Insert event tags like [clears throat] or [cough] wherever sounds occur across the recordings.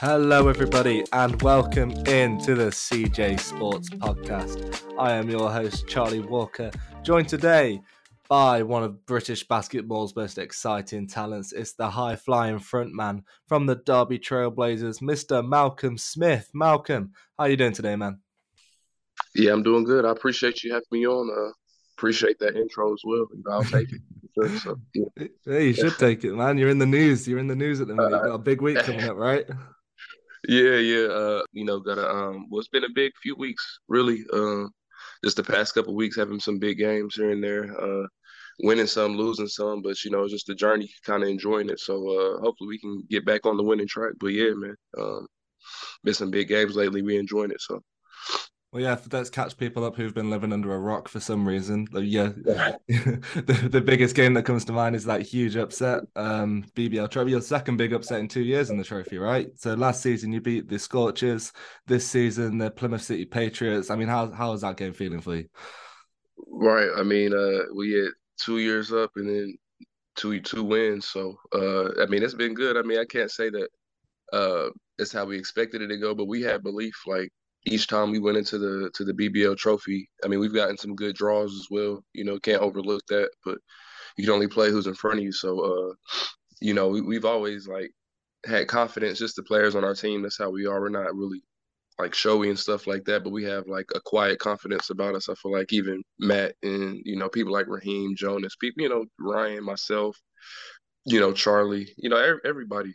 Hello, everybody, and welcome into the CJ Sports Podcast. I am your host, Charlie Walker, joined today by one of British basketball's most exciting talents. It's the high flying frontman from the Derby Trailblazers, Mr. Malcolm Smith. Malcolm, how are you doing today, man? Yeah, I'm doing good. I appreciate you having me on. Uh, appreciate that intro as well. You I'll take it. So, yeah. [laughs] yeah. you should take it, man. You're in the news. You're in the news at the moment. You've got a big week coming up, right? Yeah, yeah. Uh, you know, got a um. Well, it's been a big few weeks, really. Uh, just the past couple weeks, having some big games here and there. Uh, winning some, losing some, but you know, it's just the journey, kind of enjoying it. So uh, hopefully, we can get back on the winning track. But yeah, man, um, been some big games lately. We enjoying it. So well, yeah, let's catch people up who've been living under a rock for some reason. Yeah, [laughs] the, the biggest game that comes to mind is that huge upset, um, BBL Trophy, your second big upset in two years in the trophy, right? So last season you beat the Scorchers, this season the Plymouth City Patriots. I mean, how how is that game feeling for you? Right. I mean, uh, we had two years up and then two two wins. So uh, I mean, it's been good. I mean, I can't say that uh, it's how we expected it to go, but we had belief. Like each time we went into the to the BBL trophy. I mean, we've gotten some good draws as well. You know, can't overlook that. But you can only play who's in front of you. So, uh, you know, we, we've always like had confidence. Just the players on our team. That's how we are. We're not really like showy and stuff like that, but we have like a quiet confidence about us. I feel like even Matt and you know people like Raheem Jonas, people you know Ryan, myself, you know Charlie, you know everybody,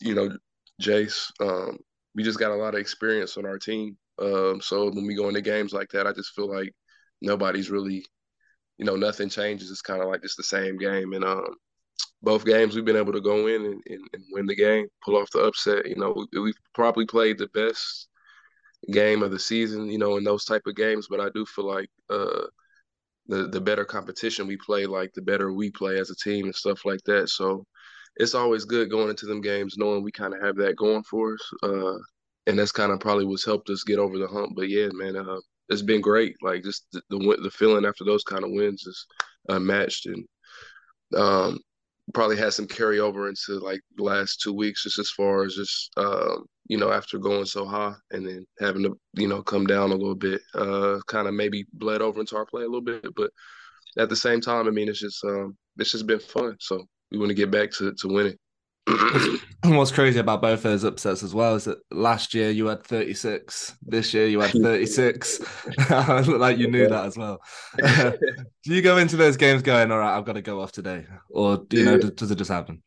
you know Jace. Um, we just got a lot of experience on our team. Um, so when we go into games like that, I just feel like nobody's really, you know, nothing changes. It's kind of like just the same game. And um, both games we've been able to go in and, and, and win the game, pull off the upset. You know, we, we've probably played the best game of the season, you know, in those type of games. But I do feel like uh, the the better competition we play, like the better we play as a team and stuff like that. So it's always good going into them games knowing we kind of have that going for us. Uh, and that's kind of probably what's helped us get over the hump. But yeah, man, uh, it's been great. Like just the, the, the feeling after those kind of wins is unmatched, and um, probably had some carryover into like the last two weeks, just as far as just um, you know after going so high and then having to you know come down a little bit, uh, kind of maybe bled over into our play a little bit, but at the same time, I mean, it's just um, it's just been fun. So we want to get back to to winning. [clears throat] What's crazy about both those upsets as well is that last year you had 36, this year you had [laughs] 36. [laughs] like you knew that as well. [laughs] do you go into those games going, all right, I've got to go off today? Or do you know, does, does it just happen?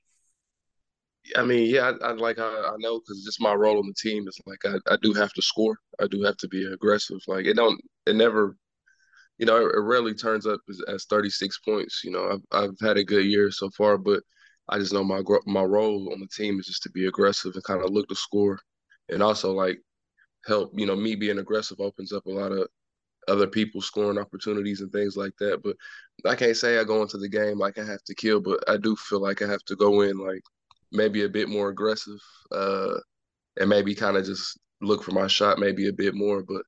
I mean, yeah, I, I like I, I know because just my role on the team is like I, I do have to score. I do have to be aggressive. Like it don't, it never, you know, it, rarely turns up as, as 36 points. You know, I've I've had a good year so far, but I just know my my role on the team is just to be aggressive and kind of look to score, and also like help. You know, me being aggressive opens up a lot of other people scoring opportunities and things like that. But I can't say I go into the game like I have to kill, but I do feel like I have to go in like maybe a bit more aggressive, uh, and maybe kind of just look for my shot maybe a bit more. But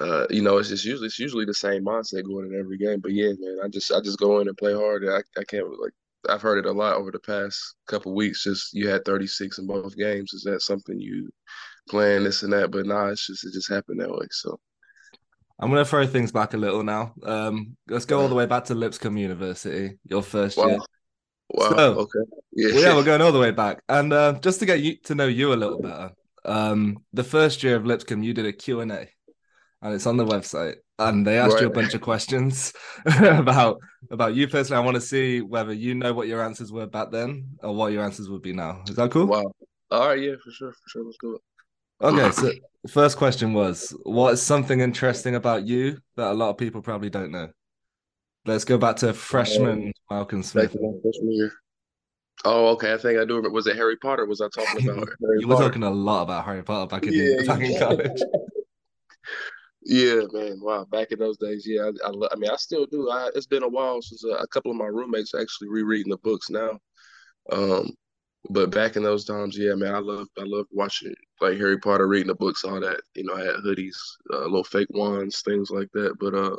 uh, you know, it's just usually it's usually the same mindset going in every game. But yeah, man, I just I just go in and play hard. And I I can't like I've heard it a lot over the past couple weeks. Just you had 36 in both games. Is that something you plan this and that? But nah, it's just it just happened that way. So I'm gonna throw things back a little now. Um, let's go all the way back to Lipscomb University, your first wow. year. Wow. So, okay. Yeah. Well, yeah, we're going all the way back, and uh, just to get you to know you a little better. Um, the first year of Lipscomb, you did a Q and A, and it's on the website and they asked right. you a bunch of questions [laughs] about about you personally. I want to see whether you know what your answers were back then or what your answers would be now. Is that cool? Wow. All right, yeah, for sure, for sure. Let's do it. Okay, so first question was what is something interesting about you that a lot of people probably don't know? Let's go back to freshman um, Malcolm Smith. Freshman year. Oh, okay. I think I do. remember. Was it Harry Potter? Was I talking about? [laughs] you were talking a lot about Harry Potter back in, yeah, back in college. [laughs] Yeah, man. Wow. Back in those days, yeah. I, I, I mean, I still do. I, it's been a while since uh, a couple of my roommates actually rereading the books now. Um, but back in those times, yeah, man, I love I love watching like Harry Potter, reading the books, all that. You know, I had hoodies, uh, little fake wands, things like that. But uh,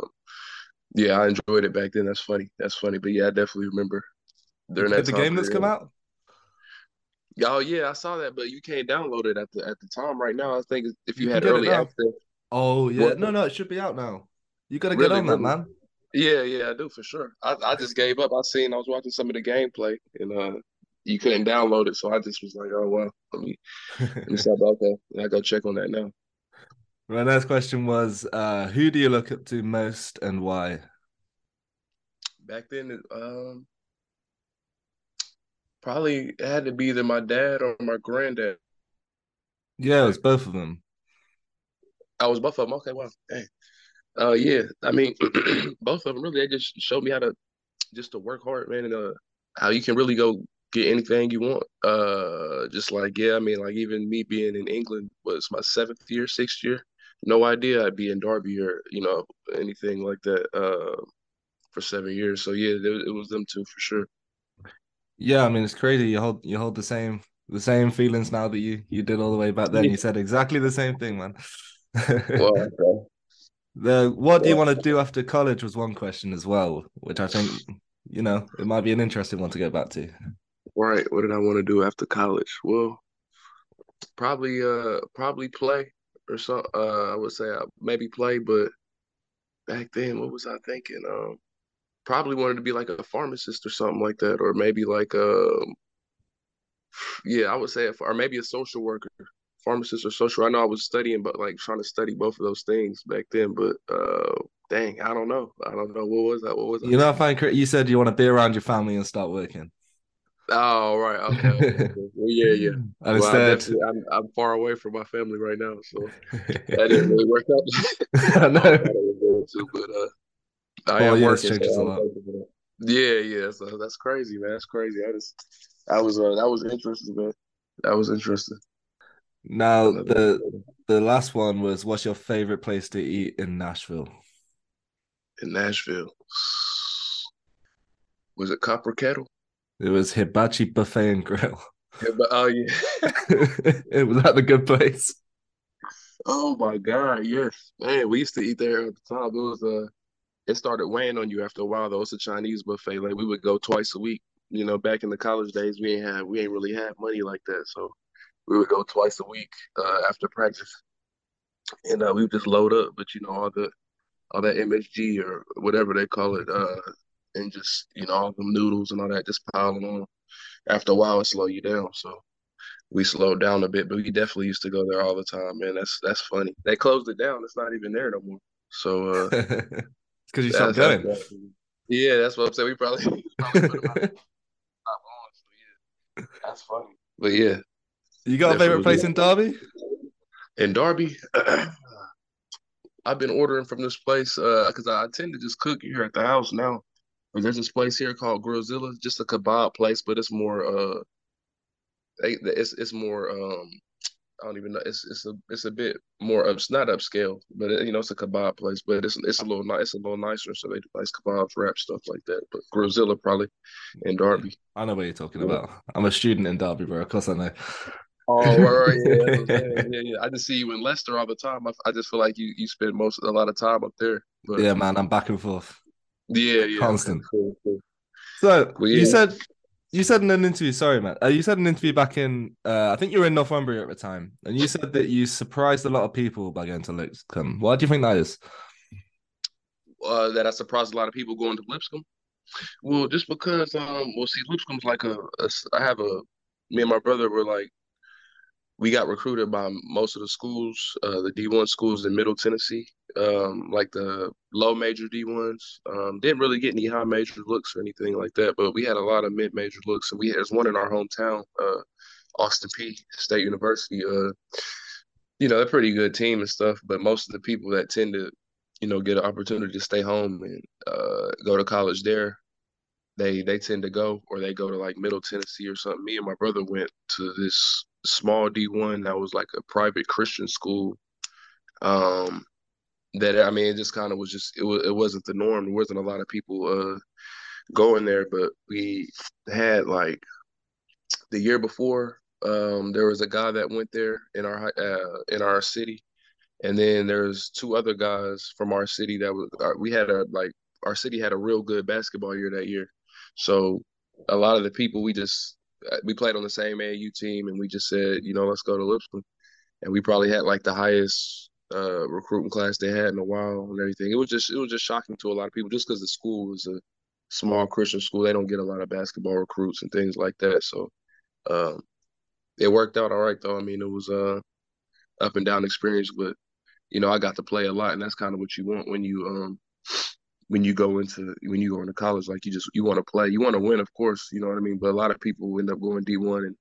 yeah, I enjoyed it back then. That's funny. That's funny. But yeah, I definitely remember during that. the game that's come out. Oh yeah, I saw that, but you can't download it at the at the time right now. I think if you, You had can get it early access. Oh yeah, What? no, no, it should be out now. You got to get on that, really? man. Yeah, yeah, I do for sure. I, I just gave up. I seen I was watching some of the gameplay and uh you couldn't download it, so I just was like, oh well, let me let me [laughs] stop out there. I go check on that now. My next question was, uh, who do you look up to most and why? Back then, um, probably it had to be either my dad or my granddad. Yeah, it was both of them. I was both of them. Okay, wow, dang. Uh, yeah. I mean, [clears throat] both of them really. They just showed me how to just to work hard, man, and uh, how you can really go get anything you want. Uh, just like yeah, I mean, like even me being in England was my seventh year, sixth year. No idea I'd be in Derby or you know anything like that. Uh, for seven years. So yeah, it, it was them two for sure. Yeah, I mean it's crazy. You hold you hold the same the same feelings now that you you did all the way back then. You said exactly the same thing, man. Well, [laughs] okay. the what do you want to do after college was one question as well, which I think you know it might be an interesting one to go back to. right. What did I want to do after college? Well, probably uh probably play or so. Uh, I would say uh, maybe play, but back then, what was I thinking? Um, probably wanted to be like a pharmacist or something like that, or maybe like um, yeah, I would say, a, or maybe a social worker, pharmacist or social. I know I was studying, but like trying to study both of those things back then. But uh, dang, I don't know. I don't know. What was that? What was that? You know, I find you said you want to be around your family and start working, Oh, right. [laughs] Okay. Well, yeah, yeah. Well, I instead, definitely, I'm I'm far away from my family right now, so [laughs] that didn't really work out. I [laughs] I know. thought it was going to, but uh, I Four am years working, so changes a lot. thankful for that. Yeah, yeah. So that's crazy, man. That's crazy. I just, that was uh, that was interesting, man. That was interesting. Now the the last one was, what's your favorite place to eat in Nashville? in Nashville. Was it Copper Kettle? It was Hibachi Buffet and Grill. But oh yeah. [laughs] it was that the good place. Oh my God, yes. Man, we used to eat there at the time. It was uh it started weighing on you after a while though. It's a Chinese buffet. Like we would go twice a week. You know, back in the college days, we ain't have we ain't really had money like that. So we would go twice a week uh after practice. And uh we would just load up, but you know, all the all that MSG or whatever they call it, uh, and just, you know, all them noodles and all that just piling on. After a while it slow you down. So we slowed down a bit, but we definitely used to go there all the time, man. That's that's funny. They closed it down. It's not even there no more. So uh [laughs] it's because you stopped going. yeah, that's what I'm saying. We probably we [laughs] probably put them out top on. So yeah, that's funny. But yeah, you got a favorite place in Derby? In Derby, [clears throat] I've been ordering from this place uh because I tend to just cook here at the house now. But there's this place here called Grillzilla, just a kebab place, but it's more uh it's it's more um I don't even know it's it's a it's a bit more up not upscale, but it, you know it's a kebab place, but it's it's a little nice it's a little nicer, so they do nice kebabs, wrap stuff like that. But Grillzilla probably in Derby. I know what you're talking about. I'm a student in Derby, bro. Of course I know. Oh, [laughs] right, yeah. Yeah, yeah. I just see you in Leicester all the time. I, I just feel like you you spend most a lot of time up there. But yeah, man, I'm back and forth. yeah, yeah, Constant. cool, cool. So Well, you yeah. said you said in an interview, sorry, man. Uh, you said in an interview back in uh, I think you were in Northumbria at the time, and you said that you surprised a lot of people by going to Lipscomb. Why do you think that is? Uh, that I surprised a lot of people going to Lipscomb. Well, just because um, well, see, Lipscomb's like a, a I have a me and my brother were like we got recruited by most of the schools, uh, the D1 schools in Middle Tennessee, um, like the low major D1s. Um, didn't really get any high major looks or anything like that, but we had a lot of mid major looks, and we there's one in our hometown, uh, Austin Peay State University. Uh, you know, they're a pretty good team and stuff, but most of the people that tend to, you know, get an opportunity to stay home and uh, go to college there, they they tend to go or they go to like Middle Tennessee or something. Me and my brother went to this small D1 that was like a private Christian school. Um, that I mean, it just kind of was just it was it wasn't the norm. There wasn't a lot of people uh going there, but we had like the year before. Um, there was a guy that went there in our uh, in our city, and then there's two other guys from our city that was uh, we had a like our city had a real good basketball year that year. So a lot of the people we just we played on the same AAU team, and we just said, you know, let's go to Lipscomb, and we probably had like the highest uh, recruiting class they had in a while and everything. It was just it was just shocking to a lot of people just because the school was a small Christian school. They don't get a lot of basketball recruits and things like that. So um, it worked out all right though. I mean, it was a uh, up and down experience, but you know, I got to play a lot, and that's kind of what you want when you um when you go into when you go into college. Like you just you want to play, you want to win, of course. You know what I mean. But a lot of people end up going D one and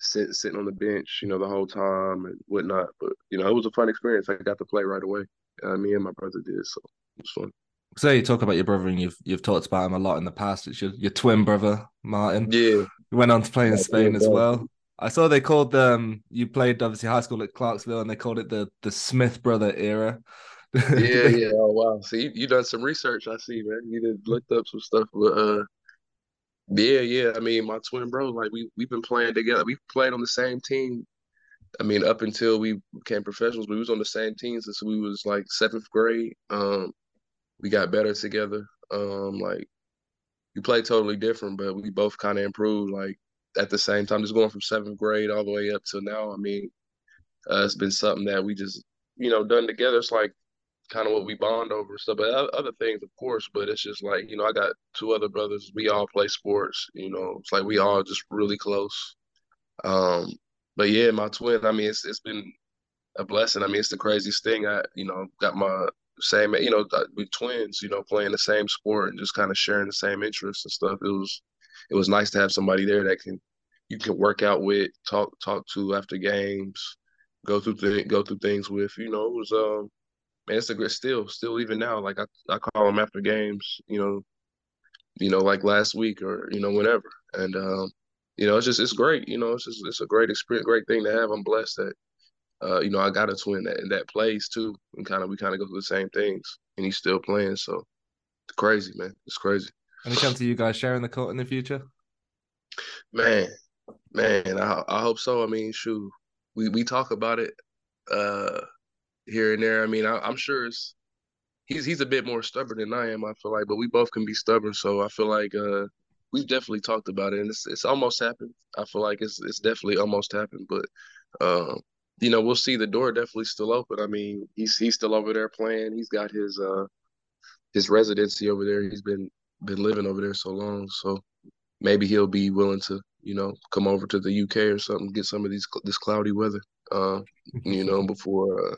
sit, sitting on the bench, you know, the whole time and whatnot. But you know, it was a fun experience. I got to play right away. Uh, me and my brother did, so it was fun. So you talk about your brother, and you've you've talked about him a lot in the past. It's your, your twin brother, Martin. Yeah, he went on to play in yeah, Spain yeah, as well. I saw they called them. you played obviously high school at Clarksville, and they called it the the Smith brother era. Yeah, [laughs] yeah. Oh wow. See, you, you done some research. I see, man. You did looked up some stuff, but uh, yeah, yeah. I mean, my twin bro, like we we've been playing together. We played on the same team. I mean, up until we became professionals, we was on the same team since we was like seventh grade. Um, we got better together. Um, like we played totally different, but we both kind of improved. Like at the same time, just going from seventh grade all the way up till now. I mean, uh, it's been something that we just you know done together. It's like kind of what we bond over stuff, but other things, of course. But it's just like you know, I got two other brothers. We all play sports. You know, it's like we all just really close. Um, but yeah, my twin. I mean, it's it's been a blessing. I mean, it's the craziest thing. I you know got my same you know we twins. You know, playing the same sport and just kind of sharing the same interests and stuff. It was it was nice to have somebody there that can you can work out with, talk talk to after games, go through th- go through things with. You know, it was um man, it's a great still, still even now. Like I, I call them after games, you know, you know, like last week or you know whenever, and um, you know, it's just it's great. You know, it's just it's a great experience, great thing to have. I'm blessed that, uh, you know, I got a twin that in that plays too, and kind of we kind of go through the same things, and he's still playing. So it's crazy, man. It's crazy. Any chance of you guys sharing the court in the future? Man, man, I I hope so. I mean, shoot, we we talk about it. Uh, here and there. I mean, I, am sure it's he's he's a bit more stubborn than I am. I feel like, but we both can be stubborn. So I feel like uh, we've definitely talked about it, and it's it's almost happened. I feel like it's it's definitely almost happened, but um, you know, we'll see. The door definitely still open. I mean, he's he's still over there playing. He's got his uh his residency over there. He's been been living over there so long, so maybe he'll be willing to you know come over to the UK or something, get some of these this cloudy weather. Uh, you know, [laughs] before uh,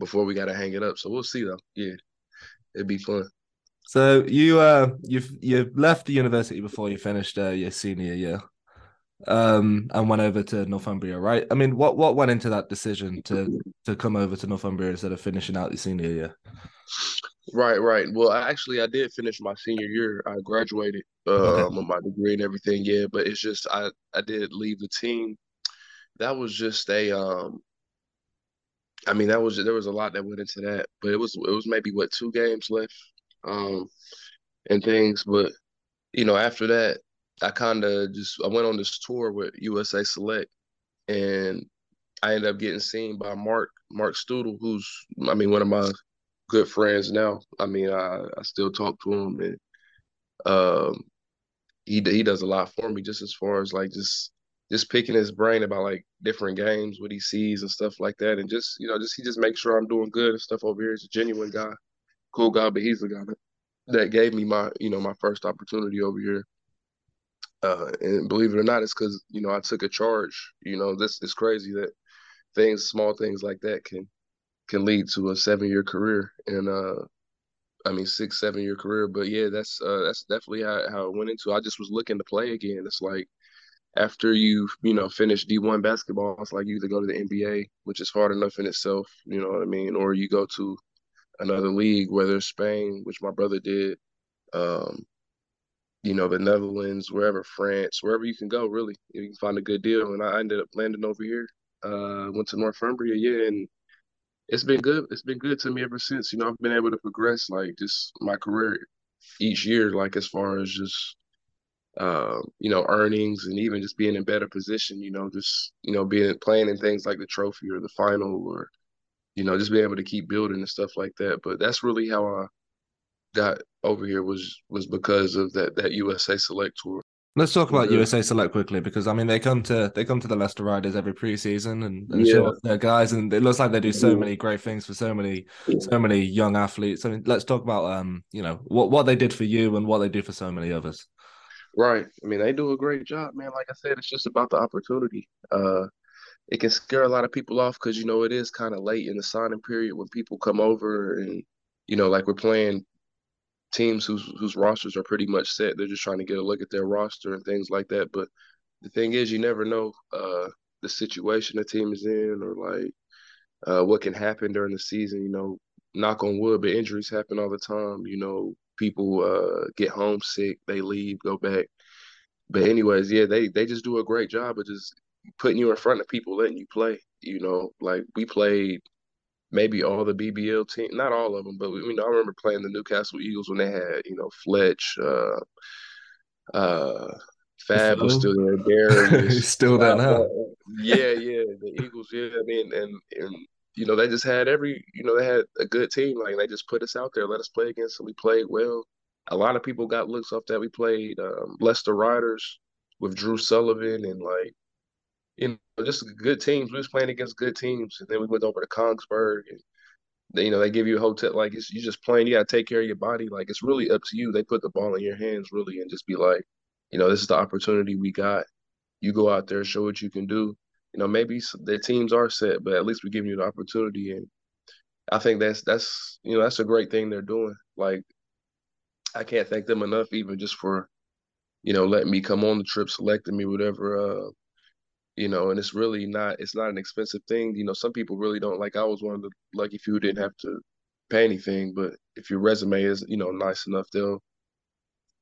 before we got to hang it up. So we'll see though. Yeah, it'd be fun. So you uh you've you left the university before you finished uh, your senior year, um, and went over to Northumbria, right? I mean, what what went into that decision to to come over to Northumbria instead of finishing out your senior year? Right, right. Well, actually, I did finish my senior year. I graduated um, okay. with my degree and everything. Yeah, but it's just I I did leave the team. That was just a um I mean, that was there was a lot that went into that, but it was it was maybe what two games left, um, and things. But you know, after that, I kind of just I went on this tour with USA Select, and I ended up getting seen by Mark Mark Studel, who's I mean one of my good friends now. I mean, I I still talk to him, and um, he he does a lot for me, just as far as like just just picking his brain about like different games, what he sees and stuff like that, and just you know, just he just makes sure I'm doing good and stuff over here. He's a genuine guy, cool guy, but he's the guy that, that gave me my you know my first opportunity over here. Uh, and believe it or not, it's because you know I took a charge. You know, this is crazy that things, small things like that, can can lead to a seven year career and uh I mean six seven year career. But yeah, that's uh that's definitely how how it went into. I just was looking to play again. It's like after you you know finish D1 basketball, it's like you either go to the NBA, which is hard enough in itself, you know what I mean, or you go to another league, whether it's Spain, which my brother did, um, you know, the Netherlands, wherever, France, wherever you can go, really, you can find a good deal. And I ended up landing over here. Uh, went to Northumbria, yeah, and it's been good. It's been good to me ever since. You know, I've been able to progress like just my career each year, like as far as just uh, you know, earnings and even just being in better position, you know, just, you know, being playing in things like the trophy or the final or, you know, just being able to keep building and stuff like that. But that's really how I got over here was was because of that that USA Select tour. Let's talk about USA Select quickly because I mean they come to they come to the Leicester Riders every preseason and, and yeah. show off their guys and it looks like they do so many great things for so many so many young athletes. I mean, let's talk about um you know what what they did for you and what they do for so many others. Right. I mean, they do a great job, man. Like I said, it's just about the opportunity. Uh, it can scare a lot of people off because you know it is kind of late in the signing period when people come over and you know like we're playing teams whose whose rosters are pretty much set. They're just trying to get a look at their roster and things like that. But the thing is, you never know uh, the situation the team is in or like uh, what can happen during the season. You know, knock on wood, but injuries happen all the time. You know, people uh, get homesick, they leave, go back. But anyways, yeah, they they just do a great job of just putting you in front of people, letting you play. You know, like we played maybe all the BBL team, not all of them, but you know, I remember playing the Newcastle Eagles when they had, you know, Fletch, uh, uh, Fab so? was still there, [laughs] still there now. Yeah, yeah, the Eagles, yeah. I mean, and and you know, they just had every, you know, they had a good team. Like they just put us out there, let us play against them. We played well. A lot of people got looks off that. We played um, Leicester Riders with Drew Sullivan and like you know, just good teams. We was playing against good teams, and then we went over to Kongsberg, and they, you know they give you a hotel. Like it's you just playing. You got to take care of your body. Like it's really up to you. They put the ball in your hands, really, and just be like, you know, this is the opportunity we got. You go out there, show what you can do. You know, maybe their teams are set, but at least we're giving you the opportunity, and I think that's that's you know that's a great thing they're doing. Like I can't thank them enough, even just for you know letting me come on the trip, selecting me, whatever. Uh, you know, and it's really not it's not an expensive thing. You know, some people really don't like I was one of the lucky few who didn't have to pay anything, but if your resume is, you know, nice enough, they'll,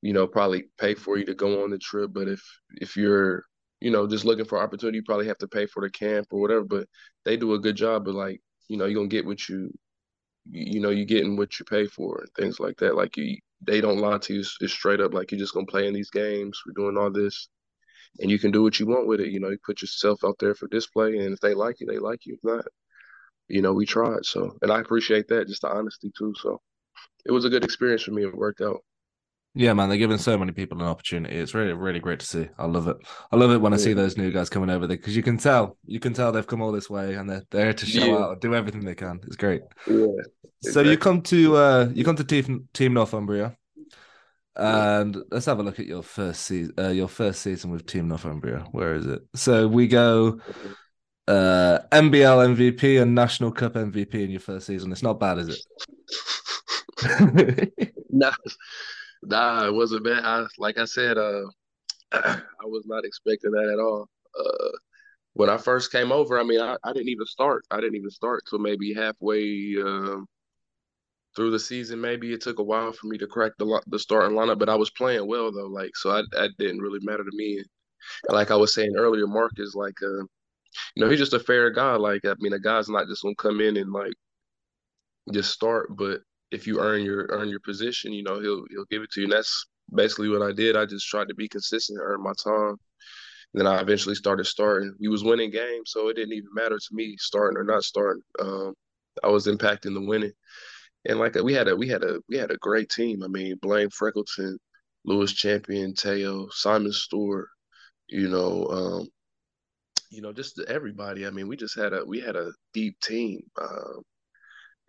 you know, probably pay for you to go on the trip. But if if you're, you know, just looking for opportunity, you probably have to pay for the camp or whatever. But they do a good job But like, you know, you're gonna get what you you know, you're getting what you pay for and things like that. Like you they don't lie to you. It's straight up like you're just gonna play in these games. We're doing all this and you can do what you want with it. You know, you put yourself out there for display, and if they like you, they like you. If not, you know, we tried. So, and I appreciate that, just the honesty too. So, it was a good experience for me. It worked out. Yeah, man, they're giving so many people an opportunity. It's really, really great to see. I love it. I love it when I see those new guys coming over there because you can tell, you can tell they've come all this way and they're there to show yeah. out do everything they can. It's great. Yeah. Exactly. So you come to uh you come to Team Team Northumbria. And let's have a look at your first season. Uh, your first season with Team Northumbria. Where is it? So we go uh, NBL MVP and National Cup MVP in your first season. It's not bad, is it? [laughs] nah, nah, it wasn't bad. I, like I said, uh, [clears throat] I was not expecting that at all. Uh, when I first came over, I mean, I, I didn't even start. I didn't even start till maybe halfway um, through the season. Maybe it took a while for me to crack the the starting lineup, but I was playing well though. Like so, I, didn't really matter to me. And like I was saying earlier, Mark is like, uh, you know, he's just a fair guy. Like I mean, a guy's not just gonna come in and like just start, but if you earn your earn your position, you know, he'll he'll give it to you. And that's basically what I did. I just tried to be consistent, earn my time. And then I eventually started starting. We was winning games, so it didn't even matter to me starting or not starting. Um, I was impacting the winning and like we had a we had a we had a great team. I mean, Blaine Freckleton, Lewis Champion, Teo, Simon Stewart, you know, um, you know, just everybody. I mean, we just had a we had a deep team, um,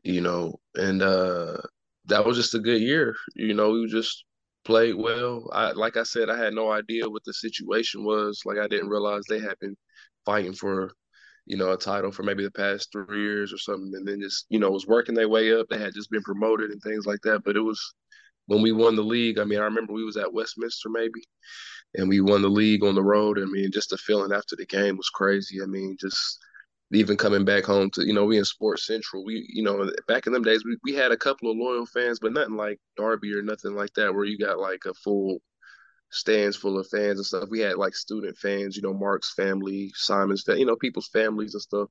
you know, and uh, that was just a good year. You know, we just played well. I like I said, I had no idea what the situation was. Like I didn't realize they had been fighting for you know, a title for maybe the past three years or something, and then just, you know, was working their way up. They had just been promoted and things like that. But it was when we won the league. I mean, I remember we was at Westminster maybe, and we won the league on the road. I mean, just the feeling after the game was crazy. I mean, just even coming back home to, you know, we in Sports Central. We, you know, back in them days, we, we had a couple of loyal fans, but nothing like Derby or nothing like that, where you got like a full stands full of fans and stuff. We had like student fans, you know, Mark's family, Simon's, you know, people's families and stuff.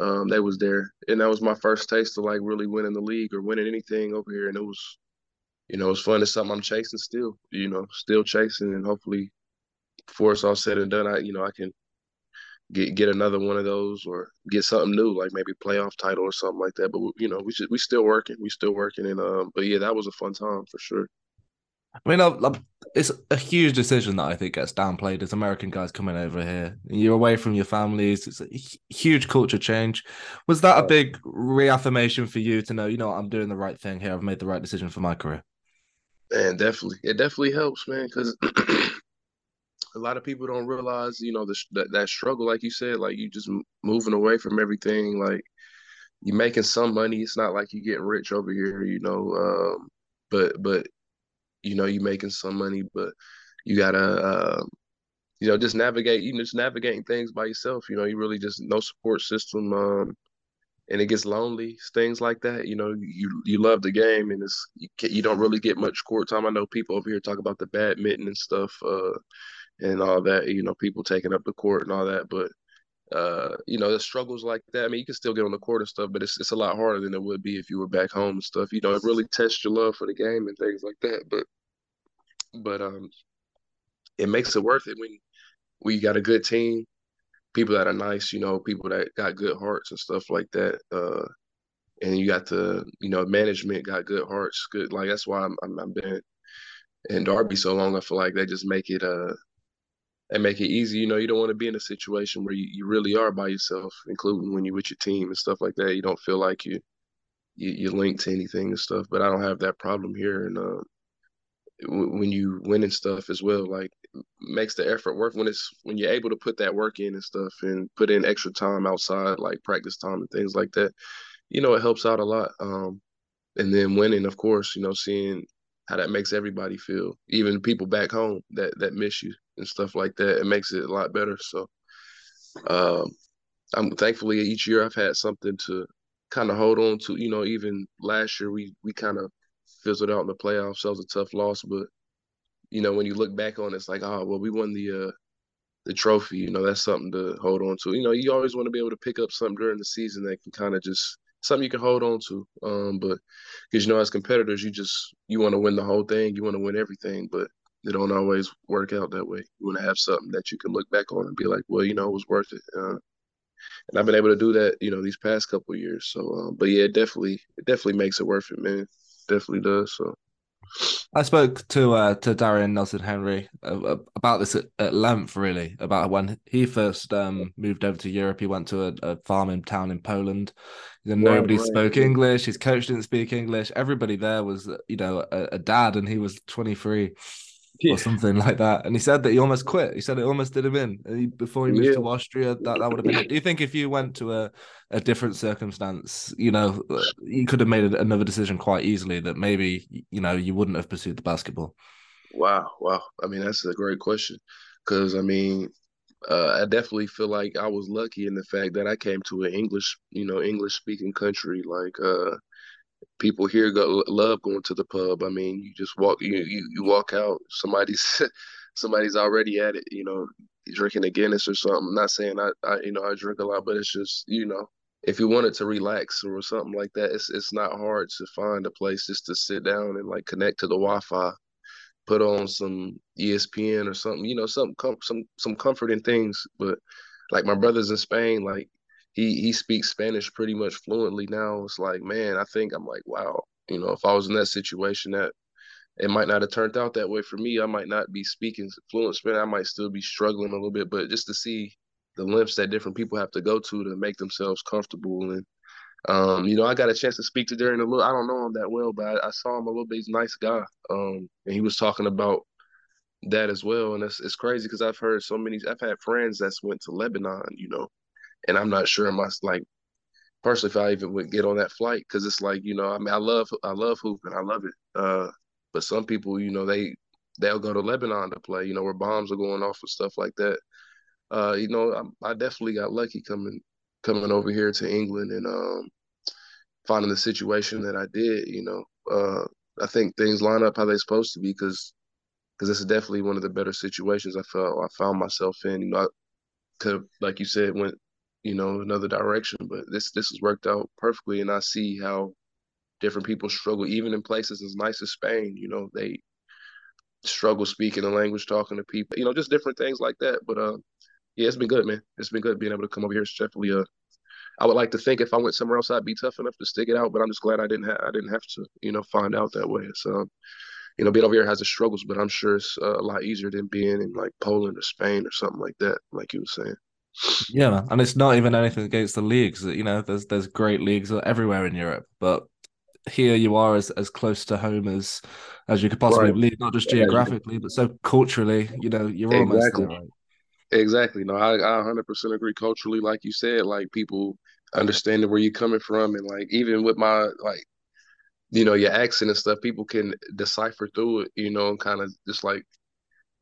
Um, they was there, and that was my first taste of like really winning the league or winning anything over here, and it was, you know, it's fun. It's something I'm chasing still, you know, still chasing, and hopefully, before it's all said and done, I, you know, I can get get another one of those or get something new, like maybe playoff title or something like that. But you know, we should we still working, we still working, and um, but yeah, that was a fun time for sure. I mean, I've, I've, it's a huge decision that I think gets downplayed as American guys coming over here. You're away from your families. It's a huge culture change. Was that a big reaffirmation for you to know, you know, I'm doing the right thing here. I've made the right decision for my career. Man, definitely, it definitely helps, man, because [clears throat] a lot of people don't realize, you know, the, that that struggle, like you said, like you just moving away from everything, like you're making some money. It's not like you're getting rich over here, you know. Um, but but you know you're making some money, but you gotta uh, you know just navigate. Know, just navigating things by yourself. You know, you really just no support system. Um, and it gets lonely, things like that. You know, you you love the game, and it's you, you don't really get much court time. I know people over here talk about the badminton and stuff, uh, and all that. You know, people taking up the court and all that, but uh, you know, the struggles like that. I mean, you can still get on the court and stuff, but it's it's a lot harder than it would be if you were back home and stuff. You know, it really tests your love for the game and things like that. But but um, it makes it worth it when we got a good team, people that are nice, you know, people that got good hearts and stuff like that. Uh, and you got the you know management got good hearts, good like that's why I'm I'm, I've been in Derby so long. I feel like they just make it uh and make it easy. You know, you don't want to be in a situation where you, you really are by yourself, including when you're with your team and stuff like that. You don't feel like you you you linked to anything and stuff. But I don't have that problem here, and uh, when you win and stuff as well, like makes the effort worth when it's when you're able to put that work in and stuff and put in extra time outside, like practice time and things like that. You know, it helps out a lot. Um, and then winning, of course, you know, seeing how that makes everybody feel, even people back home that that miss you and stuff like that. It makes it a lot better. So, um, I'm thankfully each year I've had something to kind of hold on to. You know, even last year we we kind of fizzled out in the playoffs. That was a tough loss, but you know when you look back on it, it's like, oh well, we won the uh, the trophy. You know, that's something to hold on to. You know, you always want to be able to pick up something during the season that can kind of just something you can hold on to. Um, but because you know, as competitors, you just you want to win the whole thing. You want to win everything, but it don't always work out that way. You want to have something that you can look back on and be like, well, you know, it was worth it. Uh, and I've been able to do that, you know, these past couple years. So, um, but yeah, it definitely, it definitely makes it worth it, man. Definitely does. So. I spoke to uh, to Darian Nelson Henry uh, about this at, at, length, really, about when he first um, moved over to Europe. He went to a, a farming town in Poland. Right, nobody right. spoke English. His coach didn't speak English. Everybody there was, you know, a, a dad, and he was twenty three yeah. or something like that. And he said that he almost quit. He said it almost did him in he, before he moved yeah. to Austria. That that would have been it. Do you think if you went to a, a different circumstance, you know, you could have made another decision quite easily that maybe you know you wouldn't have pursued the basketball? Wow, wow. I mean, that's a great question because I mean, uh, I definitely feel like I was lucky in the fact that I came to an English, you know, English speaking country. Like, uh, people here go love going to the pub. I mean, you just walk you you, you walk out, somebody's [laughs] somebody's already at it, you know, drinking a Guinness or something. I'm not saying I, I you know I drink a lot, but it's just you know if you wanted to relax or something like that, it's it's not hard to find a place just to sit down and like connect to the Wi-Fi, put on some ESPN or something, you know, some some some comforting things. But like my brothers in Spain, like he he speaks Spanish pretty much fluently now. It's like, man, I think I'm like, wow, you know, if I was in that situation, that it might not have turned out that way for me. I might not be speaking fluent Spanish. I might still be struggling a little bit, but just to see the lengths that different people have to go to to make themselves comfortable and um, you know, I got a chance to speak to Darren a little. I don't know him that well, but I, I saw him a little bit. He's a nice guy, um, and he was talking about that as well. And it's it's crazy because I've heard so many. I've had friends that's went to Lebanon, you know, and I'm not sure my like personally if I even would get on that flight because it's like you know I mean I love I love hooping I love it uh but some people you know they they'll go to Lebanon to play you know where bombs are going off and stuff like that. Uh you know I, I definitely got lucky coming coming over here to England and um finding the situation that I did you know. Uh I think things line up how they're supposed to be because because this is definitely one of the better situations I felt I found myself in you know I like you said went you know, another direction. But this this has worked out perfectly, and I see how different people struggle, even in places as nice as Spain. You know, they struggle speaking the language, talking to people. You know, just different things like that. But uh, yeah, it's been good, man. It's been good being able to come over here. It's definitely uh, I would like to think if I went somewhere else, I'd be tough enough to stick it out. But I'm just glad I didn't have I didn't have to, you know, find out that way. So you know, being over here has its struggles, but I'm sure it's uh, a lot easier than being in like Poland or Spain or something like that, like you were saying. Yeah, and it's not even anything against the leagues. You know, there's there's great leagues everywhere in Europe, but here you are as, as close to home as as you could possibly right. be, not just geographically, but so culturally. You know, you're almost exactly. there. Right? Exactly. No, I, I 100% agree. Culturally, like you said, like people understanding where you're coming from, and like even with my like you know your accent and stuff, people can decipher through it. You know, and kind of just like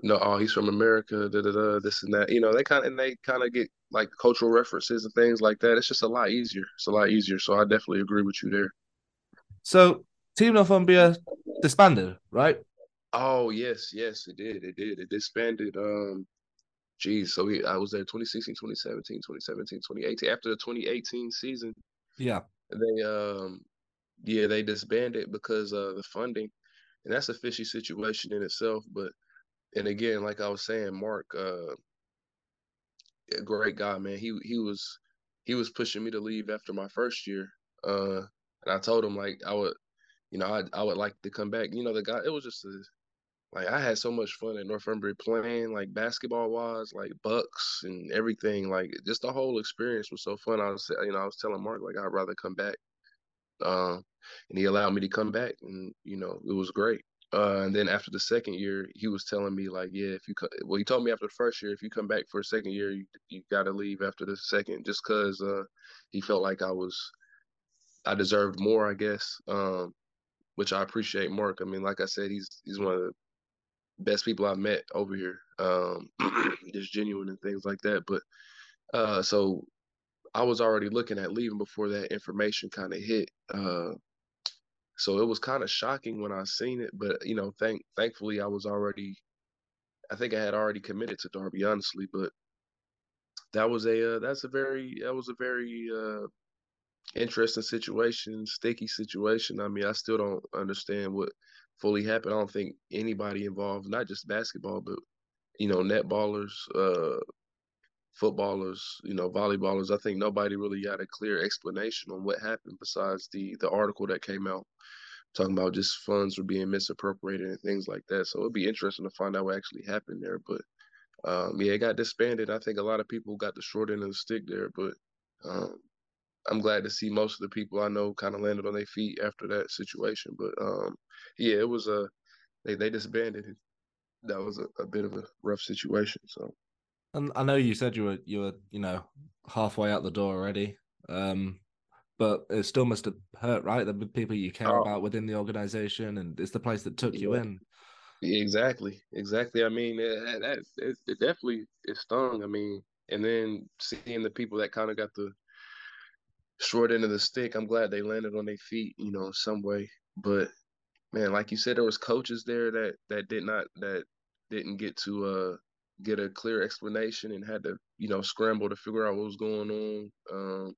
no, oh, he's from America, da da da, this and that. You know, they kind of and they kind of get like cultural references and things like that. It's just a lot easier. It's a lot easier. So I definitely agree with you there. So Team Northumbria disbanded, right? Oh yes, yes, it did. It did. It disbanded. Um, geez, so we, I was there 2016, 2017, 2017, 2018. After the 2018 season, yeah, they um, yeah, they disbanded because of the funding, and that's a fishy situation in itself. But and again, like I was saying, Mark, uh, a great guy, man. He he was he was pushing me to leave after my first year. Uh, and I told him like I would, you know, I I would like to come back. You know, the guy. It was just a, like I had so much fun at Northumbria playing, like basketball wise, like BUCS and everything. Like just the whole experience was so fun. I was, you know, I was telling Mark like I'd rather come back, um, and he allowed me to come back, and you know, it was great. Uh, and then after the second year, he was telling me like, yeah, if you co-, well, he told me after the first year, if you come back for a second year, you you got to leave after the second, just cause uh, he felt like I was I deserved more, I guess. Um, which I appreciate Mark. I mean, like I said, he's he's one of the best people I've met over here. Um, [clears throat] just genuine and things like that. But uh, so I was already looking at leaving before that information kind of hit. Uh, so it was kind of shocking when I seen it, but you know, thank thankfully I was already, I think I had already committed to Derby honestly. But that was a uh, that's a very that was a very uh, interesting situation, sticky situation. I mean, I still don't understand what fully happened. I don't think anybody involved, not just basketball, but you know, netballers, uh, footballers, you know, volleyballers. I think nobody really got a clear explanation on what happened besides the the article that came out talking about just funds were being misappropriated and things like that. So it'd be interesting to find out what actually happened there. But um, yeah, it got disbanded. I think a lot of people got the short end of the stick there, but um, I'm glad to see most of the people I know kind of landed on their feet after that situation. But um, yeah, it was a they they disbanded. That was a, a bit of a rough situation. So, and I know you said you were you were you know halfway out the door already, um, but it still must have hurt, right? The people you care oh. about within the organization, and it's the place that took yeah. you in. Exactly, exactly. I mean, it, it, it definitely it stung. I mean, and then seeing the people that kind of got the short end of the stick. I'm glad they landed on their feet, you know, some way. But man, like you said, there was coaches there that that did not that didn't get to uh get a clear explanation and had to, you know, scramble to figure out what was going on. Um,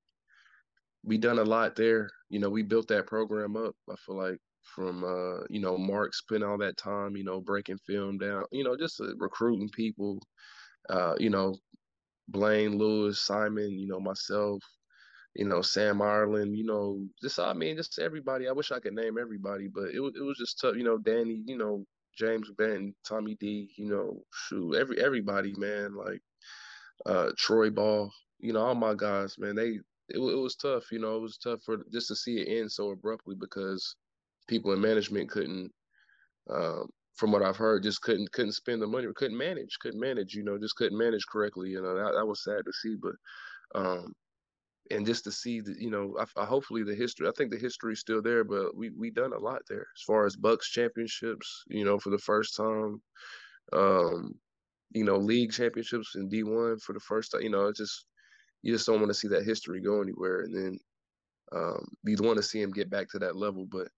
we done a lot there. You know, we built that program up. I feel like from uh, you know, Mark spent all that time, you know, breaking film down, you know, just uh, recruiting people. Uh, you know, Blaine, Lewis, Simon, you know, myself, you know, Sam Ireland, you know, just I mean, just everybody. I wish I could name everybody, but it was it was just tough. You know, Danny, you know, James Benton, Tommy D, you know, shoot, every everybody, man, like uh Troy Ball, you know, all my guys, man, they it, it was tough. You know, it was tough for just to see it end so abruptly because people in management couldn't. Um, from what I've heard, just couldn't couldn't spend the money, couldn't manage, couldn't manage, you know, just couldn't manage correctly. You know, that, that was sad to see. But um, and just to see the, you know, I, I, hopefully the history. I think the history is still there, but we we done a lot there as far as BUCS championships. You know, for the first time, um, you know, league championships in D one for the first time. You know, it's just you just don't want to see that history go anywhere, and then um, you want to see him get back to that level. But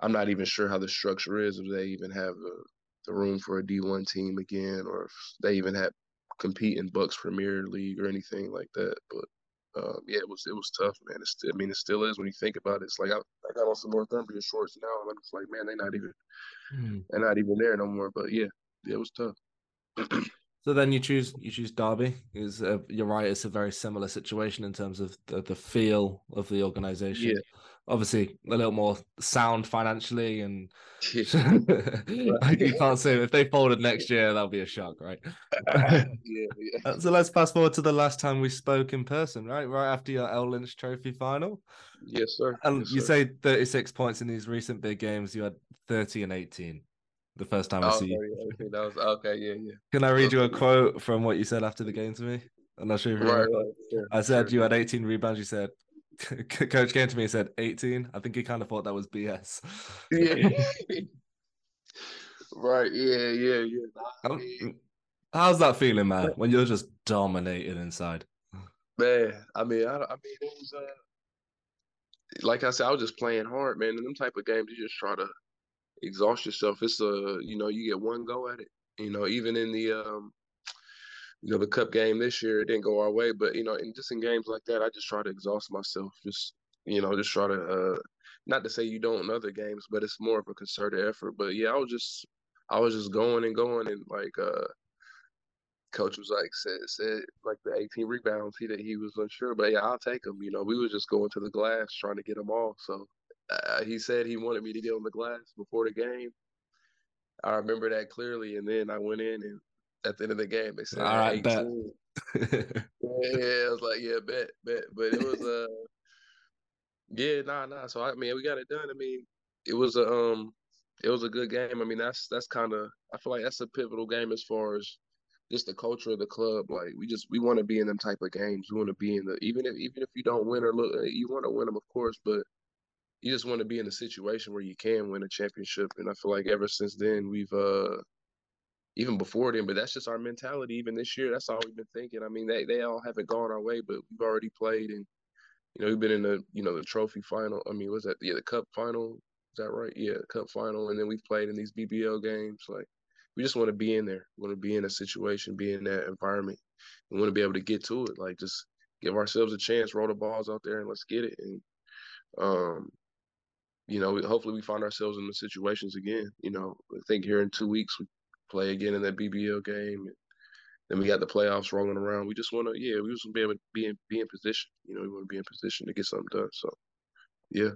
I'm not even sure how the structure is if they even have the the room for a D one team again, or if they even have compete in BUCS Premier League or anything like that. But um, yeah, it was it was tough, man. It's, I mean, it still is when you think about it. It's like I, I got on some Northumbria shorts now, and it's like, man, they're not even mm. they're not even there no more. But yeah, yeah it was tough. [clears throat] So then you choose you choose Derby. Is uh, you're right. It's a very similar situation in terms of the, the feel of the organization. Yeah. Obviously, a little more sound financially, and [laughs] you can't say if they folded next year, that'll be a shock, right? [laughs] yeah, [laughs] yeah. Uh, so let's fast forward to the last time we spoke in person, right? Right after your L Lynch Trophy final. Yes, sir. And yes, you sir. say 36 points in these recent big games. You had 30 and 18 the first time I oh, see you. Okay, that was okay. Yeah, yeah. Can I read you a [laughs] quote from what you said after the game to me? I'm not sure if you right, right, sure, I said sure. you had 18 rebounds. You said [laughs] coach came to me and said 18. I think he kind of thought that was BS. Yeah. [laughs] right. Yeah. Yeah. Yeah. how's that feeling, man? When you're just dominated inside. Man, I mean, I, I mean, it was uh, like I said, I was just playing hard, man. In them type of games, you just try to exhaust yourself. It's a you know you get one go at it. You know even in the um you know the cup game this year it didn't go our way, but you know in just in games like that I just try to exhaust myself. Just you know just try to uh not to say you don't in other games, but it's more of a concerted effort. But yeah, I was just I was just going and going and like uh coach was like said said like the 18 rebounds he that he was unsure but yeah I'll take them you know we was just going to the glass trying to get them all so uh, he said he wanted me to get on the glass before the game. I remember that clearly, and then I went in, and at the end of the game, they said, "All right, bet." [laughs] yeah, I was like, "Yeah, bet, bet," but it was uh, yeah, nah, nah. So I mean, we got it done. I mean, it was a um, it was a good game. I mean, that's that's kind of I feel like that's a pivotal game as far as just the culture of the club. Like we just we want to be in them type of games. We want to be in the even if even if you don't win or look, you want to win them, of course, but you just want to be in a situation where you can win a championship. And I feel like ever since then, we've uh even before then, but that's just our mentality. Even this year, that's all we've been thinking. I mean, they they all haven't gone our way, but we've already played, and you know, we've been in the you know the trophy final. I mean, was that yeah the cup final? Is that right? Yeah, cup final, and then we've played in these BBL games. Like, we just want to be in there. We want to be in a situation, be in that environment. We want to be able to get to it. Like, just give ourselves a chance, roll the balls out there, and let's get it. And um, you know, hopefully we find ourselves in the situations again. You know, I think here in two weeks we play again in that BBL game. And then we got the playoffs rolling around. We just want to, yeah, we just want to be able to be in, be in position. You know, we want to be in position to get something done. So, yeah.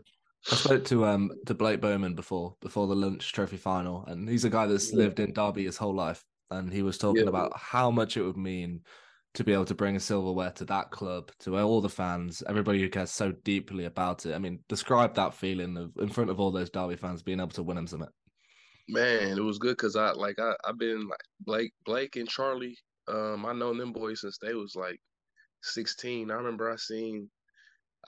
I spoke to um to Blake Bowman before before the lunch Trophy final, and he's a guy that's yeah. lived in Derby his whole life, and he was talking yeah. about how much it would mean to be able to bring a silverware to that club, to all the fans, everybody who cares so deeply about it. I mean, describe that feeling of in front of all those Derby fans being able to win them something. Man, it was good because I like I I've been like Blake Blake and Charlie. Um, I known them boys since they was like sixteen. I remember I seen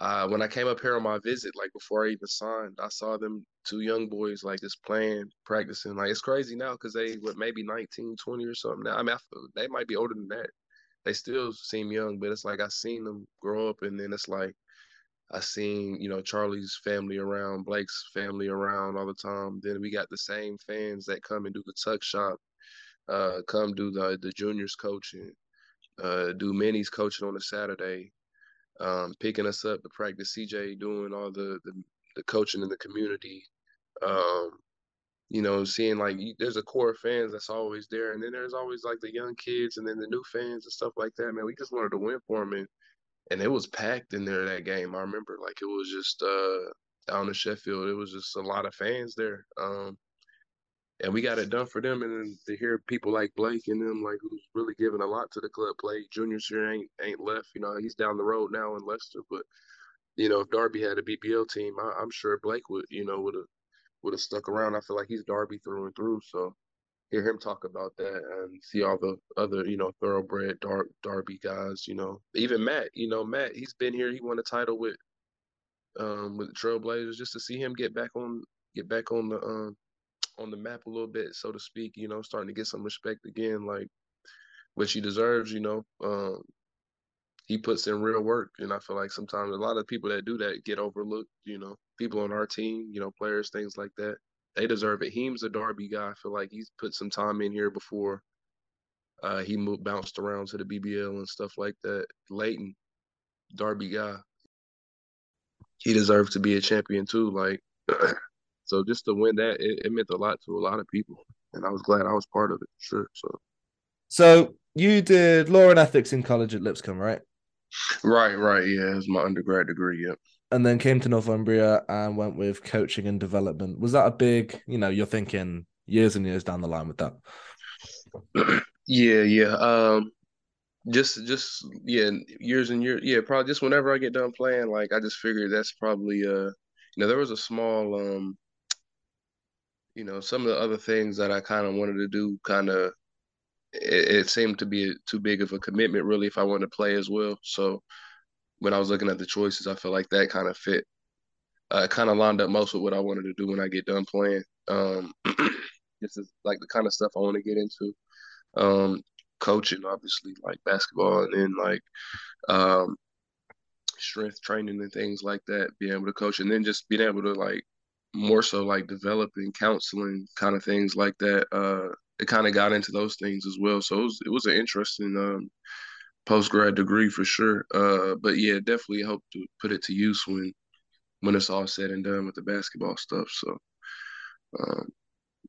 uh, when I came up here on my visit, like before I even signed, I saw them two young boys like just playing, practicing. Like it's crazy now because they what maybe 19, 20 or something now. I mean, I they might be older than that they still seem young, but it's like I seen them grow up, and then it's like I seen you know Charlie's family around, Blake's family around all the time. Then we got the same fans that come and do the tuck shop, uh, come do the the juniors coaching, uh, do minis coaching on a Saturday, um, picking us up to practice. CJ doing all the the, the coaching in the community. Um, you know, seeing like there's a core of fans that's always there, and then there's always like the young kids, and then the new fans and stuff like that. Man, we just wanted to win for them, and and it was packed in there that game. I remember like it was just uh down in Sheffield, it was just a lot of fans there. Um, and we got it done for them, and then to hear people like Blake and them, like who's really giving a lot to the club, play juniors here ain't ain't left. You know, he's down the road now in Leicester, but you know, if Derby had a BBL team, I, am sure Blake would, you know, would have would have stuck around. I feel like he's Derby through and through. So hear him talk about that and see all the other, you know, thoroughbred Dar- Derby guys, you know, even Matt, you know, Matt, he's been here. He won a title with, um, with the Trailblazers just to see him get back on, get back on the, um, on the map a little bit, so to speak, you know, starting to get some respect again, like, which he deserves, you know. Um, he puts in real work, and I feel like sometimes a lot of people that do that get overlooked. You know, people on our team, you know, players, things like that, they deserve it. Heem's a Derby guy. I feel like he's put some time in here before uh, he moved, bounced around to the BBL and stuff like that. Leighton, Derby guy, he deserves to be a champion too. Like, [clears throat] so just to win that, it, it meant a lot to a lot of people, and I was glad I was part of it. Sure. So. So you did law and ethics in college at Lipscomb, right? Right, right. Yeah, it's my undergrad degree. Yep. And then came to Northumbria and went with coaching and development. Was that a big, you know, you're thinking years and years down the line with that? [clears throat] yeah, yeah. Um, just, just yeah, years and years. Yeah, probably just whenever I get done playing, like I just figured that's probably uh, you know, there was a small um, you know, some of the other things that I kind of wanted to do, kind of it, it, seemed to be too big of a commitment really if I wanted to play as well. So when I was looking at the choices, I felt like that kind of fit, uh, kind of lined up most with what I wanted to do when I get done playing. Um, [clears throat] this is like the kind of stuff I want to get into. Um, coaching, obviously, like basketball, and then like um, strength training and things like that. Being able to coach, and then just being able to like more so like developing counseling kind of things like that. Uh, it kind of got into those things as well. So it was, it was an interesting um, post grad degree for sure. Uh, but yeah, definitely hope to put it to use when when it's all said and done with the basketball stuff. So um,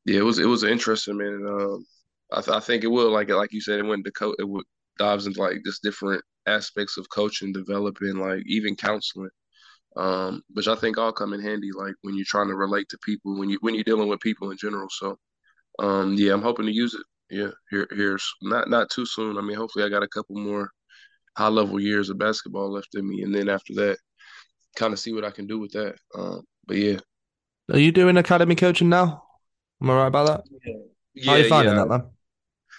yeah, it was it was interesting, man. Um, I, th- I think it will like like you said, it went to co- it would dives into like just different aspects of coaching, developing, like even counseling um, which I think all come in handy, like when you're trying to relate to people, when you when you're dealing with people in general. So, um, yeah, I'm hoping to use it. Yeah, here here's not not too soon. I mean, hopefully, I got a couple more high level years of basketball left in me, and then after that, kind of see what I can do with that. Um, but yeah, are you doing academy coaching now? Am I right about that? Yeah. How are you finding yeah. that, man?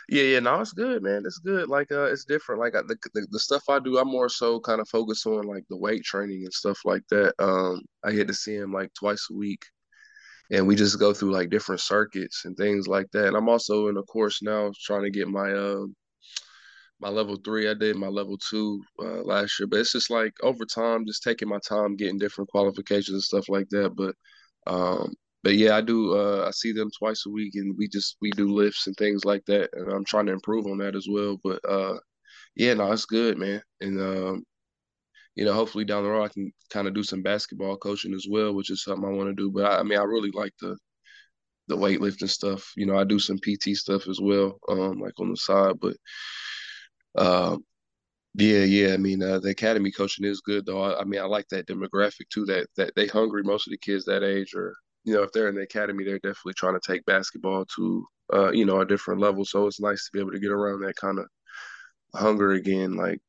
Yeah, yeah, no, it's good, man. It's good. Like, uh, it's different. Like, the, the the stuff I do, I'm more so kind of focused on like the weight training and stuff like that. Um, I get to see him like twice a week, and we just go through like different circuits and things like that. And I'm also in a course now trying to get my uh, my level three. I did my level two uh, last year, but it's just like over time, just taking my time, getting different qualifications and stuff like that. But um, but yeah, I do. Uh, I see them twice a week, and we just we do lifts and things like that. And I'm trying to improve on that as well. But uh, yeah, no, it's good, man. And um, you know, hopefully down the road I can kind of do some basketball coaching as well, which is something I want to do. But I, I, mean, I really like the the weightlifting stuff. You know, I do some PT stuff as well, um, like on the side. But uh, yeah, yeah. I mean, uh, the academy coaching is good though. I, I mean, I like that demographic too. That that they hungry. Most of the kids that age are you know, if they're in the academy, they're definitely trying to take basketball to, uh, you know, a different level. So it's nice to be able to get around that kind of hunger again, like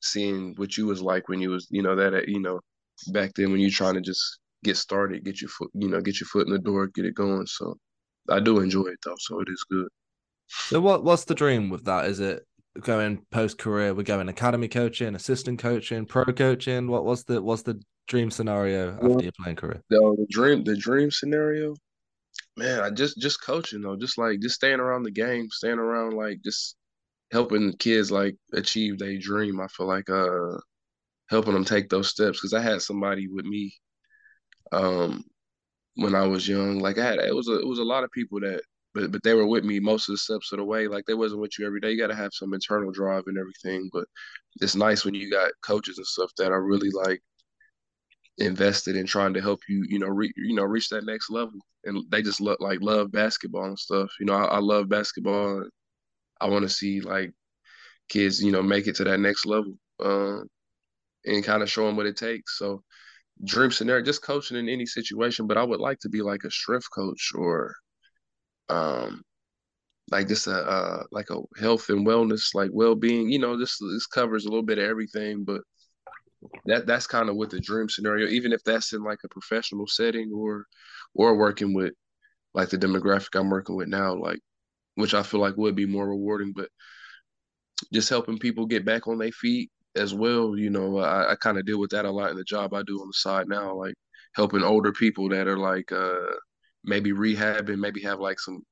seeing what you was like when you was, you know, that, uh, you know, back then when you're trying to just get started, get your foot, you know, get your foot in the door, get it going. So I do enjoy it though. So it is good. So what, what's the dream with that? Is it going post career? We're going academy coaching, assistant coaching, pro coaching. What was the, what's the dream scenario after well, your playing career? The, the dream, the dream scenario, man. I just just coaching though, just like just staying around the game, staying around like just helping kids like achieve their dream. I feel like uh helping them take those steps because I had somebody with me um when I was young. Like I had it was a it was a lot of people that but but they were with me most of the steps of the way. Like they wasn't with you every day. You got to have some internal drive and everything. But it's nice when you got coaches and stuff that are really like invested in trying to help you, you know, re, you know, reach that next level. And they just look like love basketball and stuff. You know, I, I love basketball. I want to see like kids, you know, make it to that next level um, and kind of show them what it takes. So, dream scenario, just coaching in any situation. But I would like to be like a strength coach or, um, like just a uh, like a health and wellness, like well being. You know, this this covers a little bit of everything, but that that's kind of what the dream scenario even if that's in like a professional setting or or working with like the demographic i'm working with now like which i feel like would be more rewarding but just helping people get back on their feet as well you know i, I kind of deal with that a lot in the job i do on the side now like helping older people that are like uh maybe rehabbing maybe have like some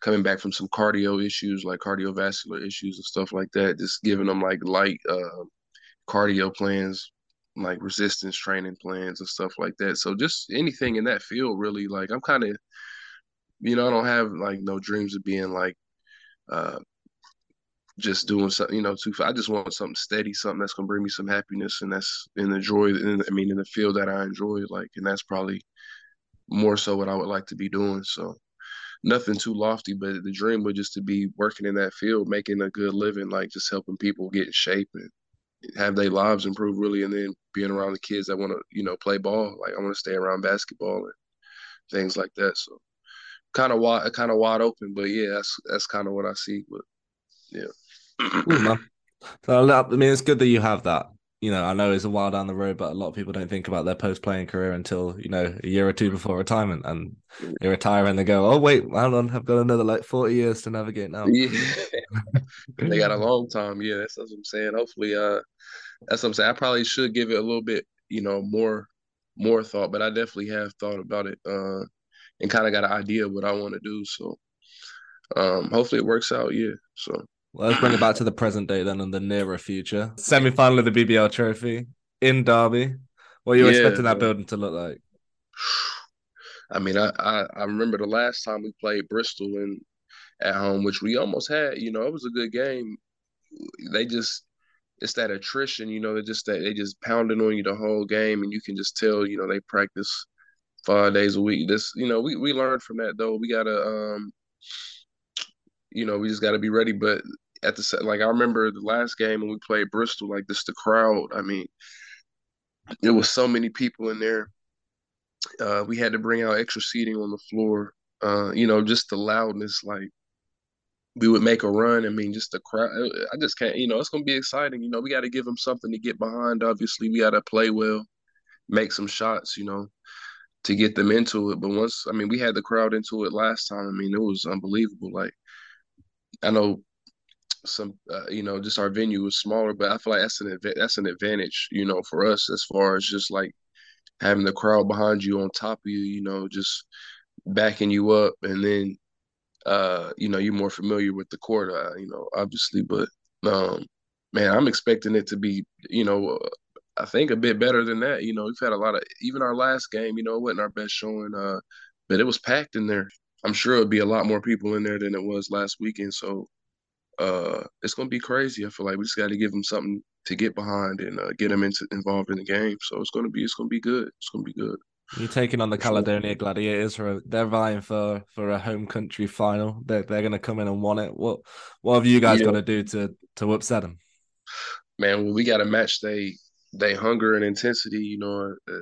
coming back from some cardio issues like cardiovascular issues and stuff like that just giving them like light uh cardio plans like resistance training plans and stuff like that. So just anything in that field, really. Like I'm kind of, you know, I don't have like no dreams of being like, uh, just doing something, you know, too. I just want something steady, something that's gonna bring me some happiness, and that's in the joy. In, I mean, in the field that I enjoy, like, and that's probably more so what I would like to be doing. So, nothing too lofty, but the dream would just to be working in that field, making a good living, like just helping people get in shape and have their lives improve really, and then being around the kids that want to, you know, play ball. Like I want to stay around basketball and things like that. So kind of wide, kind of wide open, but yeah, that's that's kind of what I see. But yeah, Ooh. So I mean, it's good that you have that. You know, I know it's a while down the road, but a lot of people don't think about their post-playing career until you know a year or two before retirement, and they retire and they go, "Oh wait, hold on, I've got another like forty years to navigate now." Yeah, [laughs] they got a long time. Yeah, that's, that's what I'm saying. Hopefully, uh, that's what I'm saying. I probably should give it a little bit, you know, more more thought, but I definitely have thought about it uh, and kind of got an idea of what I want to do. So um, hopefully it works out. Yeah. So well, let's bring it back to the present day then, in the nearer future. Semi final of the BBL Trophy in Derby. What are you yeah, expecting that building to look like? [sighs] I mean, I, I, I remember the last time we played Bristol and at home, which we almost had. You know, it was a good game. They just it's that attrition, you know, they just that they just pounding on you the whole game, and you can just tell, you know, they practice five days a week. This, you know, we we learned from that though. We gotta, um, you know, we just gotta be ready. But at the like, I remember the last game when we played Bristol, like this, the crowd. I mean, there was so many people in there. Uh, we had to bring out extra seating on the floor. Uh, you know, just the loudness, like we would make a run. I mean, just the crowd. I just can't. You know, it's gonna be exciting. You know, we got to give them something to get behind. Obviously, we got to play well, make some shots. You know, to get them into it. But once, I mean, we had the crowd into it last time. I mean, it was unbelievable. Like, I know some, uh, you know, just our venue was smaller, but I feel like that's an that's an advantage. You know, for us as far as just like having the crowd behind you on top of you. You know, just backing you up, and then uh, you know, you're more familiar with the court, uh, you know, obviously, but um, man, I'm expecting it to be, you know, I think a bit better than that. You know, we've had a lot of even our last game, you know, it wasn't our best showing, uh, but it was packed in there. I'm sure it'll be a lot more people in there than it was last weekend. So uh, it's gonna be crazy. I feel like we just got to give them something to get behind and uh, get them into, involved in the game. So it's gonna be it's gonna be good. It's gonna be good. You're taking on the Caledonia Gladiators for a, they're vying for for a home country final. They're they're gonna come in and want it. What what have you guys yeah. got to do to to upset them? Man, well, we got to match they they hunger and intensity. You know, uh,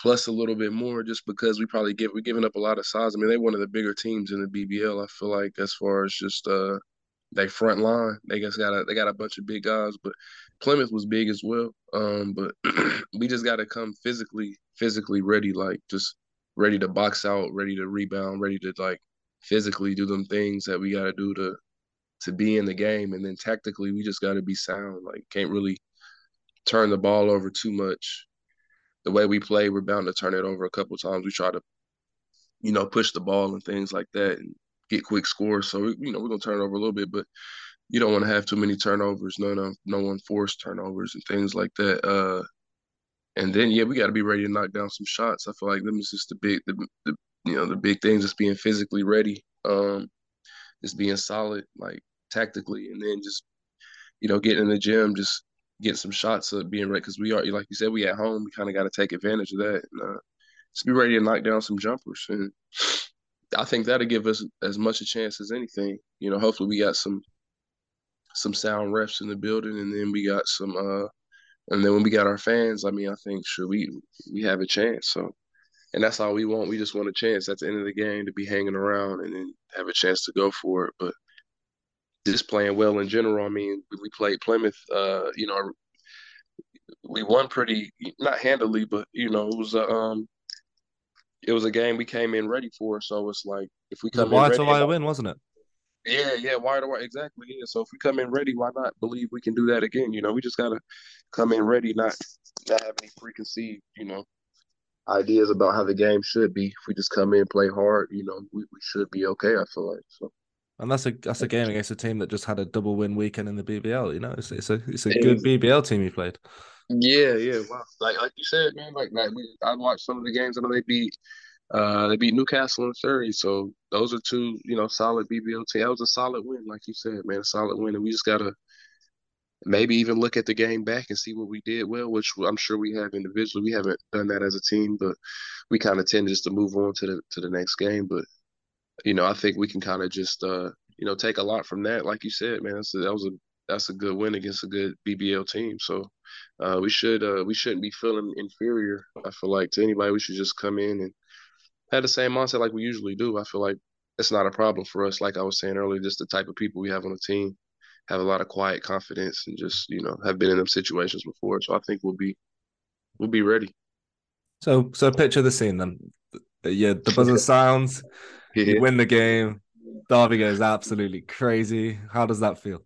plus a little bit more just because we probably get we're giving up a lot of size. I mean, they're one of the bigger teams in the BBL. I feel like as far as just uh they front line, they just got a they got a bunch of big guys, but Plymouth was big as well. Um, but [clears throat] we just got to come physically physically ready, like just ready to box out, ready to rebound, ready to like physically do them things that we got to do to to be in the game, and then tactically we just got to be sound. Like can't really turn the ball over too much. The way we play, we're bound to turn it over a couple times. We try to, you know, push the ball and things like that, and get quick scores. So you know we're gonna turn it over a little bit, but you don't want to have too many turnovers, no, no, no unforced turnovers and things like that. Uh, and then yeah, we got to be ready to knock down some shots. I feel like them is just the big, the, the you know, the big things. Just being physically ready, um, just being solid, like tactically, and then just you know, getting in the gym, just getting some shots of being ready because we are, like you said, we at home. We kind of got to take advantage of that. And, uh, just be ready to knock down some jumpers, and I think that'll give us as much a chance as anything. You know, hopefully we got some some sound refs in the building, and then we got some uh and then when we got our fans, I mean, I think sure we we have a chance. So, and that's all we want. We just want a chance at the end of the game to be hanging around and then have a chance to go for it. But just playing well in general. I mean, we played Plymouth. Uh, you know, we won pretty not handily, but you know, it was a um, it was a game we came in ready for. So it's like if we come why in ready, why win, wasn't it? Yeah, yeah, wire to wire, exactly. Yeah. So if we come in ready, why not believe we can do that again? You know, we just gotta come in ready, not not have any preconceived, you know, ideas about how the game should be. If we just come in, play hard, you know, we, we should be okay. I feel like so. And that's a that's a game against a team that just had a double win weekend in the BBL. You know, it's it's a it's a good BBL team you played. Yeah, yeah. Wow. Like like you said, man. Like like we, I watched some of the games. I know they beat uh, they beat Newcastle and Surrey, so those are two, you know, solid BBL teams. That was a solid win, like you said, man, a solid win, and we just gotta maybe even look at the game back and see what we did well, which I'm sure we have individually. We haven't done that as a team, but we kind of tend just to move on to the to the next game. But you know, I think we can kind of just uh, you know take a lot from that. Like you said, man, a, that was a that's a good win against a good BBL team. So uh, we should uh, we shouldn't be feeling inferior. I feel like to anybody, we should just come in and have the same mindset like we usually do. I feel like it's not a problem for us. Like I was saying earlier, just the type of people we have on the team have a lot of quiet confidence and just you know have been in them situations before. So I think we'll be we'll be ready. So so picture the scene then. Yeah, the [laughs] buzzer sounds. Yeah. You win the game. Derby goes absolutely crazy. How does that feel?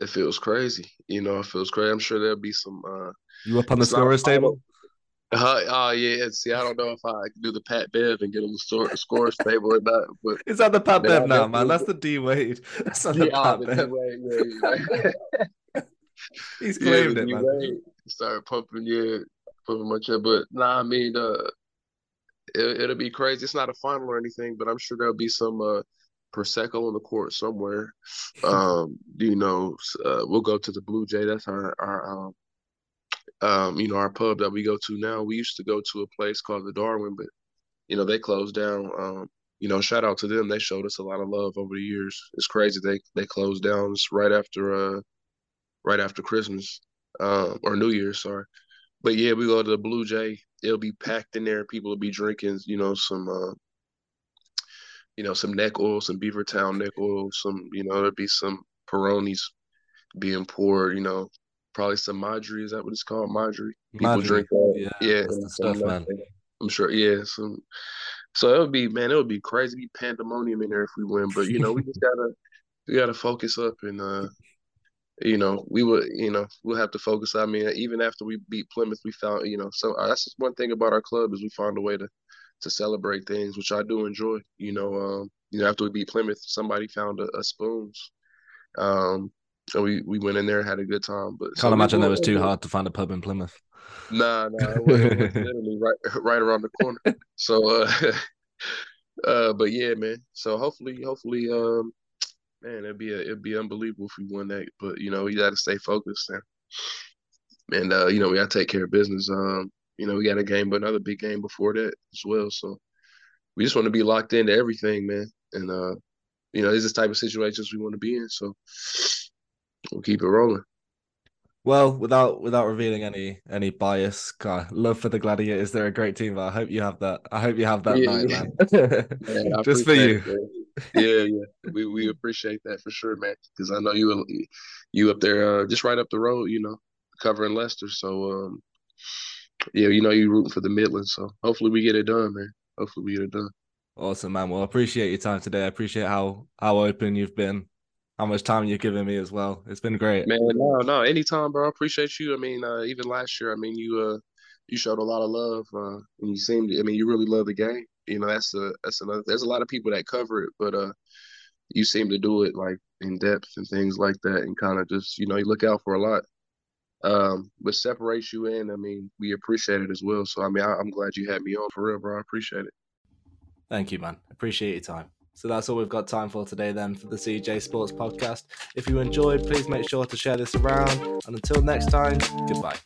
It feels crazy. You know, it feels crazy. I'm sure there'll be some. uh You up on the scorers table? Uh, oh yeah, see, I don't know if I can do the Pat Bev and get him the scorers table or not. But is that the Pat Bev now, man? That's the D Wade. That's not yeah, the Pat the Bev. Yeah, [laughs] He's claimed yeah, it, man. Started pumping, yeah, pumping my chest. But nah, I mean, uh, it, will be crazy. It's not a final or anything, but I'm sure there'll be some uh prosecco on the court somewhere. [laughs] Um, you know, uh, we'll go to the Blue Jay. That's our our um, um, you know, our pub that we go to now. We used to go to a place called the Darwin, but you know, they closed down. Um, you know, shout out to them. They showed us a lot of love over the years. It's crazy they they closed down right after uh right after Christmas. Um, or New Year's, sorry. But yeah, we go to the Blue Jay. It'll be packed in there. People will be drinking, you know, some uh, you know, some neck oil, some Beavertown neck oil, some, you know, there'll be some Peronis being poured, you know, probably some Madri. Is that what it's called? Madri. People Madri. drink that. Yeah, yeah stuff, man. I'm sure. Yeah. Some, so it would be, man, it would be crazy, pandemonium in there if we win. But you know, we just gotta, we gotta focus up and, uh, you know, we would, you know, we'll have to focus. I mean, even after we beat Plymouth, we found, you know, so uh, that's just one thing about our club is we found a way to, to celebrate things, which I do enjoy. You know, um, you know, after we beat Plymouth, somebody found a, a spoons. Um, and we we went in there had a good time. But can't so imagine that was too hard to find a pub in Plymouth. Nah, nah, it was, it was [laughs] literally right right around the corner. So, uh, [laughs] uh, but yeah, man. So hopefully, hopefully, um, man, it'd be a, it'd be unbelievable if we won that. But you know, we got to stay focused and and uh, you know we got to take care of business. Um, you know, we got a game, but another big game before that as well. So we just want to be locked into everything, man. And uh, you know, this is the type of situations we want to be in. So we'll keep it rolling. Well, without without revealing any any bias, God, love for the Gladiators. They're a great team. But I hope you have that. I hope you have that yeah, night, [laughs] yeah. man. [laughs] yeah, Just for you. It, yeah, yeah. [laughs] We we appreciate that for sure, man. Because I know you you up there, uh, just right up the road. You know, covering Leicester. So um, yeah, you know, you rooting for the Midlands. So hopefully we get it done, man. Hopefully we get it done. Awesome, man. Well, I appreciate your time today. I appreciate how how open you've been how much time you've given me as well. It's been great. Man, no, no, anytime, bro. I appreciate you. I mean, uh, even last year, I mean, you uh, you showed a lot of love, uh, and you seemed, I mean, you really love the game. You know, that's a that's another. There's a lot of people that cover it, but uh, you seem to do it like in depth and things like that, and kind of just, you know, you look out for a lot. Um, but separates you in. I mean, we appreciate it as well. So I mean, I, I'm glad you had me on for real, bro. I appreciate it. Thank you, man. Appreciate your time. So that's all we've got time for today, then, for the CJ Sports Podcast. If you enjoyed, please make sure to share this around. And until next time, goodbye.